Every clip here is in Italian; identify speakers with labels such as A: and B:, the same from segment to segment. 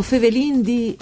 A: O fevelin di...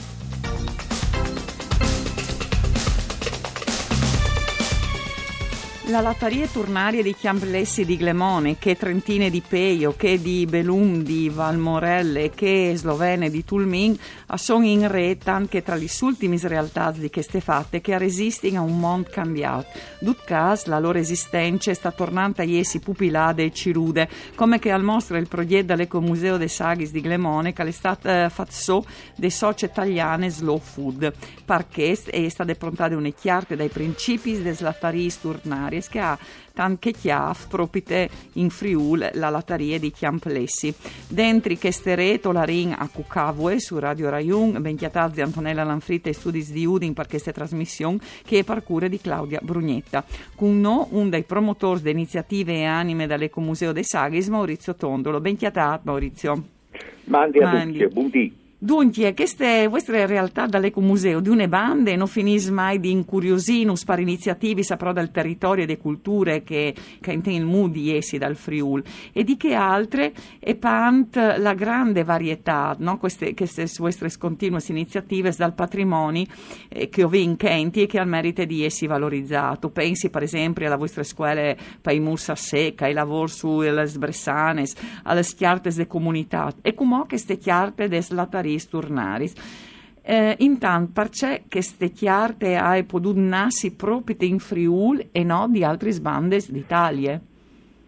B: La latterie turnarie di Chiamplessi di Glemone, che Trentine di Peio, che di Belum di Valmorelle, che Slovene di Tulmin, sono in rete anche tra le ultime realtà di queste fatte che resistono a un mondo cambiato. Dut cas, la loro esistenza sta tornando a essi pupilade e cirude, come che al mostra il progetto dell'Ecomuseo dei Saghis di Glemone, che è stato eh, fatto dei soci italiane Slow Food, perché è stata prontata un'ecchiarte dai principi delle latterie turnarie Che ha tanche chiaf propite in Friul la latteria di Chiamplessi. Dentri che stereto la ring a Cucavue su Radio Raiun, ben chiatazzi Antonella Lanfritta e Studis di Udin per questa trasmissione che è parcure di Claudia Brugnetta. Con no, un dei promotori di iniziative e anime dall'Ecomuseo dei Saghis, Maurizio Tondolo. Ben chiatato Maurizio.
C: Mandi a tutti, buondì.
B: Dunque, queste vostre realtà dall'ecomuseo di une bande non finis mai di incuriosinus per iniziativi saprò dal territorio e le culture che, che in il mudi essi dal Friul e di che altre e pant la grande varietà, no? queste, queste vostre continue iniziative dal patrimonio eh, che ho vincenti e che al merito di essi valorizzato. Pensi per esempio alle vostre scuole Paimus a secca, ai lavori sulle sbressanes, alle schiarte de comunità e come queste chiarte des latari Maris Turnaris. Eh, intanto, perché queste chiarte hai potuto nascere proprio in Friul e non di altre sbande d'Italia?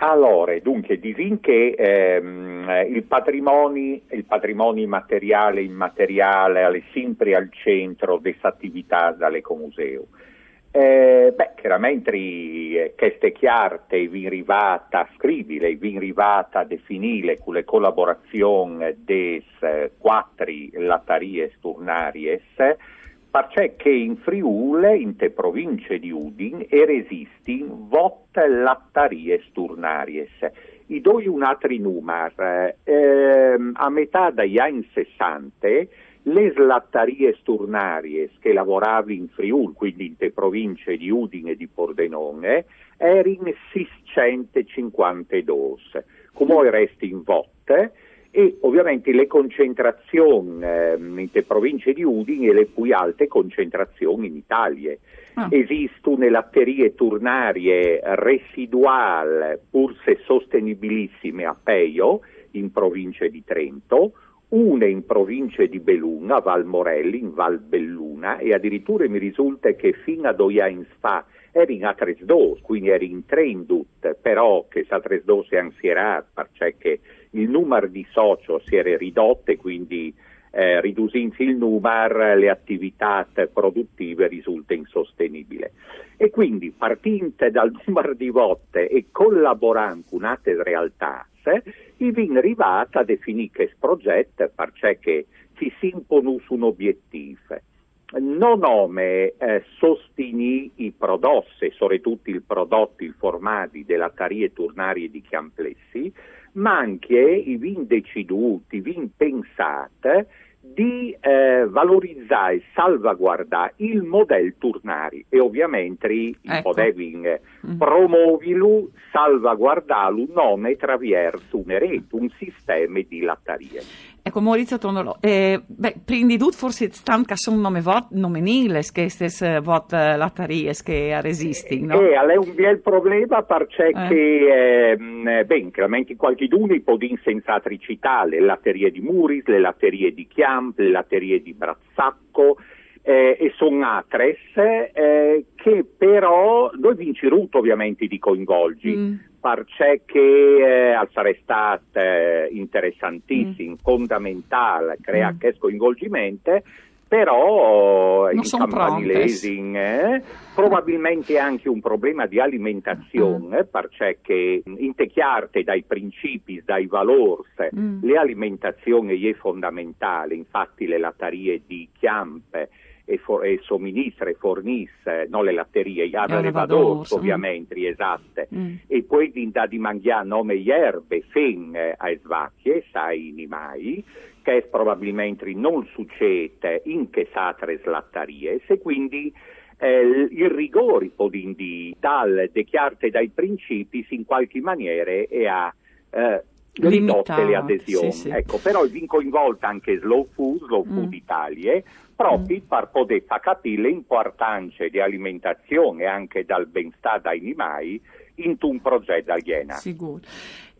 C: Allora, dunque, disin che ehm, il, patrimonio, il patrimonio materiale e immateriale è sempre al centro delle attività dall'ecomuseo. Eh, beh, chiaramente eh, queste chiarte vin rivata scrivile, vin rivata definile con le collaborazioni des eh, quattro lattarie turnaries, perché che in Friule, in te province di Udin, eresistin vot lattarie turnaries. I doi un altri numeri, eh, a metà degli anni 60 le slattarie sturnaries che lavoravi in Friul, quindi in te province di Udine e di Pordenone, erano 652, come resti in votte, e ovviamente le concentrazioni eh, in te province di Udine e le più alte concentrazioni in Italia. Ah. Esistono latterie turnarie residuali, pur se sostenibilissime a Peio, in provincia di Trento, una in provincia di Belluno, Val Morelli, in Val Belluna, e addirittura mi risulta che fino a due anni fa era in A32, quindi era in Trendut, però che sa 32 si è ansierat perché il numero di socio si era ridotto e quindi eh, riducendosi il numero le attività produttive risulta insostenibile. E quindi partendo dal numero di volte e collaborando con altre realtà, i vin arrivata a definire questo progetto perché si si impone un obiettivo. Non nome eh, sostenere i prodotti, soprattutto i prodotti il formati della tarie turnarie di Chiamplessi, ma anche i vin deciduti, i vin pensati di eh, valorizzare e salvaguardare il modello turnari e ovviamente ecco. potevi mm. promuovilo, salvaguardarlo nome attraverso un rete, un sistema di lattarie.
B: Ecco, Maurizio Tondolo, eh, beh, prima di tutto forse stanca sono nome vot nominile che stesse vot eh, lattarie che resisti, no?
C: Eh, è un bel problema perché eh. che, eh, beh, chiaramente qualcuno può insensatri citare le latterie di Muris, le latterie di Chiamp, le latterie di Brazzacco, eh, e sono altre eh, che però noi vinciruto ovviamente di coinvolgi mm perché che eh, sarà stato eh, interessantissimo, mm. fondamentale creare mm. questo coinvolgimento, però
B: non
C: in campanilesi eh, probabilmente anche un problema di alimentazione, mm. perché intecchiarte dai principi, dai valori, mm. le alimentazioni è fondamentale, infatti le lattarie di Chiampe e, for- e somministra e fornisce non le latterie, gli allevadores ovviamente, mm. esatte, mm. e poi da di mangiare nome erbe, fen eh, a svacchie, sai mai, che probabilmente non succede in che satre slattarie, se quindi eh, il rigore di dal dechiarte dai principi in qualche maniera e a eh, ridotte le adesioni. Sì, sì. Ecco, però vi coinvolta anche Slow Food, Slow mm. Food Italia, proprio mm. per poter far capire l'importanza di alimentazione anche dal benestare dei animali in un progetto aliena.
B: Sicuro.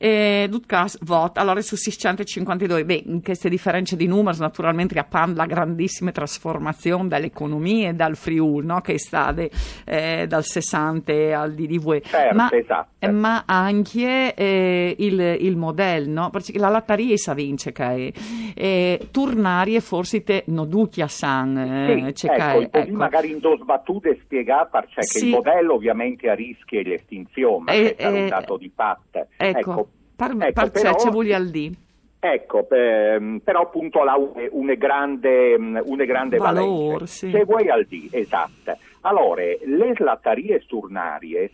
B: E Dutkas vot, allora su 652, beh, in queste differenze di numeri naturalmente appan la grandissima trasformazione dell'economia dal Friuli, no? che sta de, eh, dal 60 al DDV,
C: certo,
B: ma,
C: esatto.
B: ma anche eh, il, il, modello, no? perché la lattaria sa vince che è, eh, tornare forse te no duchi a san,
C: eh, sì, ecco, ecco. magari in due battute spiegare perché sì. il modello ovviamente a rischio l'estinzione, ma eh, è un eh, dato di fatto.
B: Ecco, ecco Par- ecco, parcecce voglia al D.
C: Ecco, ehm, però appunto là una grande, une grande
B: Valor, sì.
C: Se vuoi al D, esatto. Allora, le lattarie surnaries,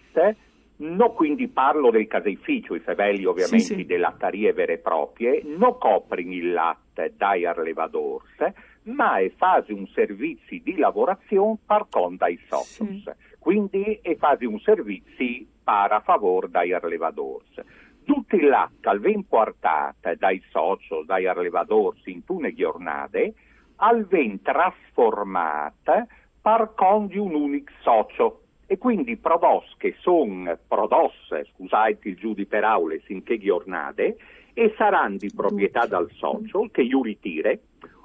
C: no quindi parlo del caseificio, i fevelli ovviamente sì, sì. delle lattarie vere e proprie, non coprono il latte dai arlevadors, ma è fase un servizio di lavorazione par conto dai socios. Sì. Quindi è fase un servizio para favor dai arlevadors tutti latte al ven portato dai soci, dai allevadori in tune giornate, al ven trasformata par con di un unico socio. E quindi prodotti che sono prodotte, scusate il giù di per aule, in che giornate, e saranno di proprietà dal socio che io ritire,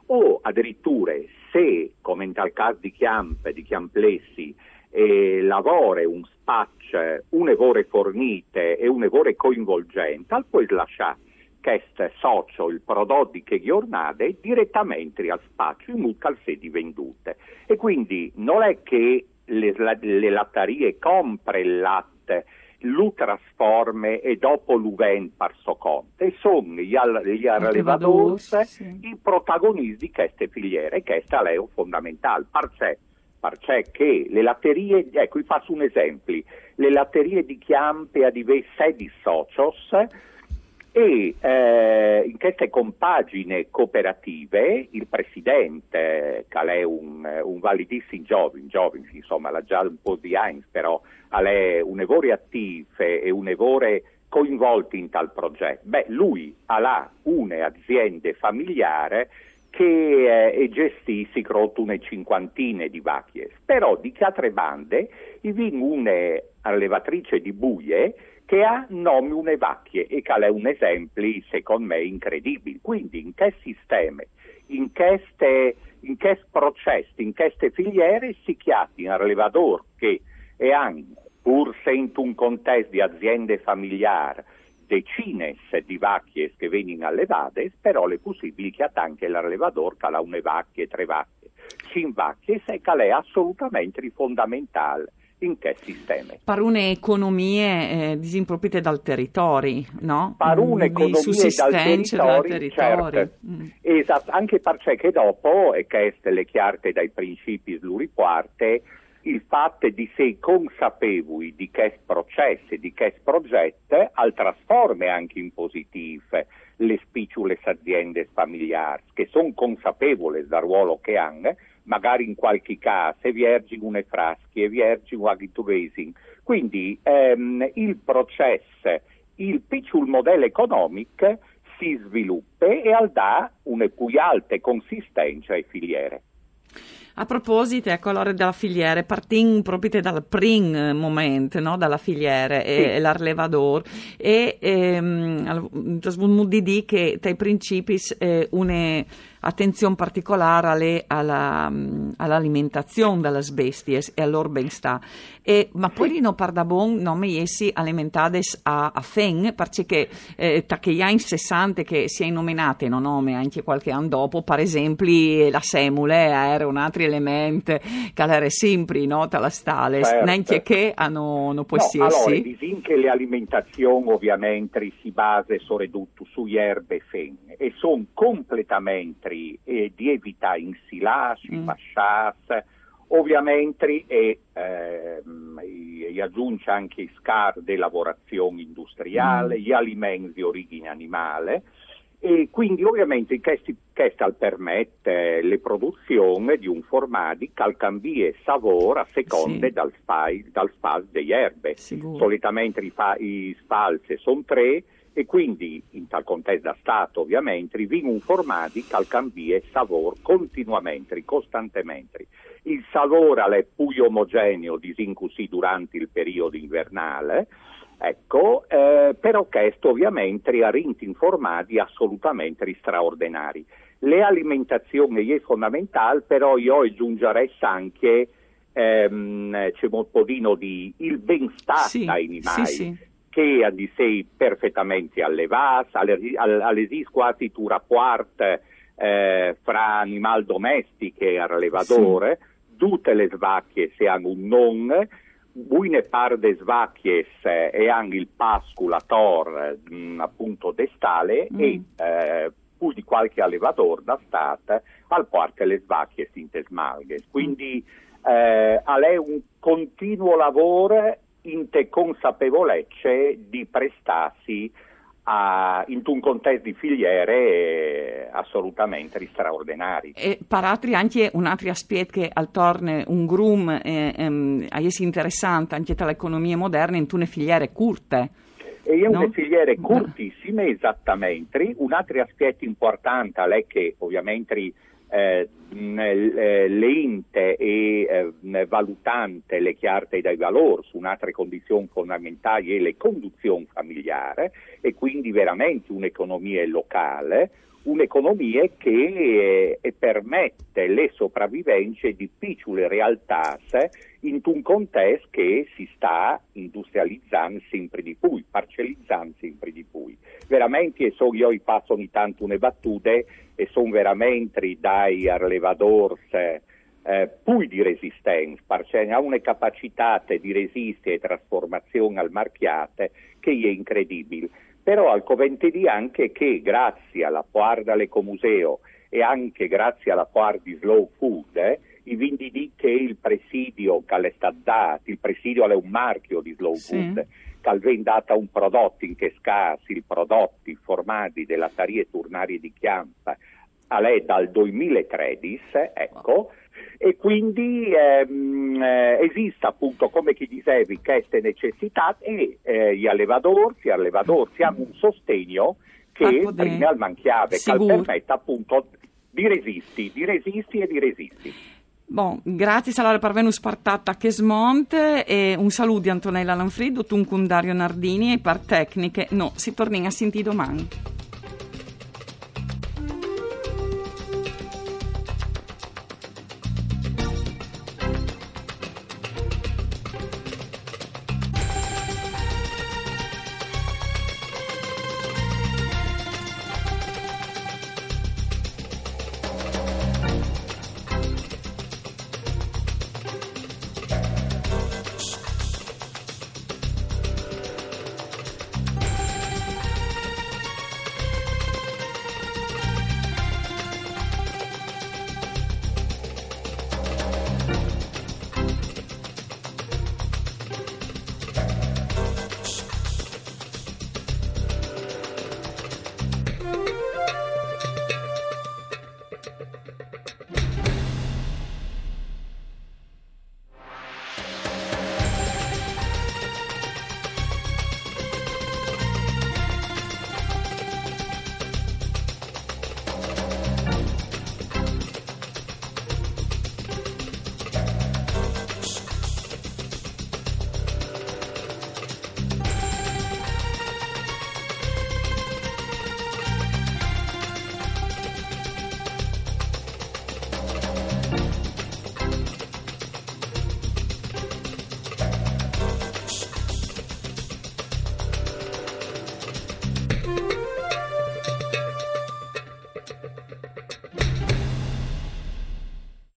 C: o addirittura se, come in tal caso di Chiamp, di Chiamplessi, eh, lavora un spaccio, un'evore fornite e un'evore coinvolgente, al poi lasciare questo socio, il prodotto che giornate, direttamente al spaccio in al sedi vendute. E quindi non è che le, le lattarie compre il latte lo trasforme e dopo lo vende per suo conto. E sono gli, gli allevatori sì. i protagonisti di queste filiere, e questo è fondamentale. Perché? Perché che le latterie, ecco vi faccio un esempio, le latterie di Chiampe a diversi sedi socios e eh, in queste compagine cooperative il presidente, che è un, un validissimo giovane, giovane, insomma l'ha già un po' di anni, però è un evore attivo e un evore coinvolto in tal progetto, beh lui ha un'azienda familiare che eh, gestissi crotto una cinquantina di vacche, però di altre bande vi una allevatrice di buie che ha nome une vacche e che è un esempio secondo me incredibile. Quindi in che sistema, in queste, in questi processi, in queste filiere si chiatti un allevatore che è anche, pur se in un contesto di aziende familiari, decine di vacche che vengono allevate, però le possibili che anche l'allevador che ha una vacche, tre vacche, cinque vacche, se è assolutamente fondamentale in che sistema.
B: Per un'economia eh, disimpropite dal territorio, no?
C: Per un'economia dal territorio, territori. certo. Mm. Esatto, anche perché dopo, e queste le chiarte dai principi sluriquarte, il fatto di essere consapevoli di che processi, di che progetti, al trasforme anche in positive le spicciole aziende familiari, che sono consapevoli del ruolo che hanno, magari in qualche caso vergine une frasche, vergine un agriturracing. Quindi ehm, il processo, il piccolo modello economico si sviluppa e al dà una più alta consistenza ai filiere.
B: A proposito, ecco, allora della filiera, partiamo proprio dal primo momento, no? dalla filiera e, sì. e l'arlevador, e ehm, di che dai principi eh, une attenzione particolare alla, mm, all'alimentazione delle bestie e al loro benestare. E, ma poi non parla bon nome essi alimentades a, a fen, perché eh, gli anni 60 che si è nominate, non nome anche qualche anno dopo, per esempio la semule era un altro elemento che era sempre no, la stale, certo. neanche che hanno, hanno possiesi.
C: No, allora, disin che le alimentazioni ovviamente si basa soprattutto su erbe e fen e sono completamente e di evitare insilarsi, mm. fasciarsi, ovviamente e ehm, aggiunge anche i scar di lavorazione industriale, mm. gli alimenti di origine animale e quindi ovviamente questo permette le produzioni di un formato che cambia sapore a seconda sì. dal, dal spal delle erbe. Sicuro. Solitamente i, fa, i spalze sono tre, e quindi in tal contesto da Stato ovviamente vengono formati cal cambie savor continuamente, costantemente. Il sapore è più omogeneo disincusì durante il periodo invernale, ecco, eh, però questo ovviamente ha rinti informati assolutamente straordinari. Le alimentazioni è fondamentale, però io aggiungerei anche ehm, c'è un po' di il benestare sì, dei animali. Sì, sì che a di sé perfettamente allevati, all'esiste quasi tu rapporto eh, fra animale domestico e allevatore, sì. tutte le svacchie se hanno un nome, buine par de svacchie e anche il pasculator mh, mm, appunto destale mm. e eh, più di qualche allevatore da stat al quale le svacchie si intesmalghe. Quindi eh, è un continuo lavoro in te consapevolezza di prestarsi a, in un contesto di filiere assolutamente straordinari.
B: E paratri anche un altro aspetto che attorno un grum eh, ehm, interessante anche tra le economie moderne in tune filiere curte.
C: E io no? una filiere curtissime, esattamente. Un altro aspetto importante è che ovviamente eh, eh, l'ente e eh, valutante le chiarte dai valori su un'altra condizione fondamentale è le conduzioni familiari e quindi veramente un'economia locale un'economia che eh, permette le sopravvivenze di piccole realtà in un contesto che si sta industrializzando sempre di più, parcellizzando sempre di più. Veramente, e so io passo ogni tanto une battute, e sono veramente dai allevadori eh, più di resistenza, perché ha una capacità di resistere e trasformazione al marchiate che è incredibile però al Coventedi anche che grazie alla Poarda l'Ecomuseo e anche grazie alla Poarda di Slow Food, eh, i vindi di che il presidio che è stato dato, il presidio è un marchio di Slow sì. Food, che dato un prodotto in che scarsi, i prodotti formati della tarie turnarie di Chiampa, a lei dal 2013, ecco, e quindi ehm, eh, esiste appunto come chi dicevi queste necessità e eh, gli allevatori, gli allevatori hanno un sostegno che prima al manchiave, che permette appunto di resisti, di resisti e di resisti.
B: Bon, grazie allora per avermi spartata che smonte e un saluto di Antonella Lanfrido, tu un Dario Nardini e per tecniche, no, si torna a sentire domani.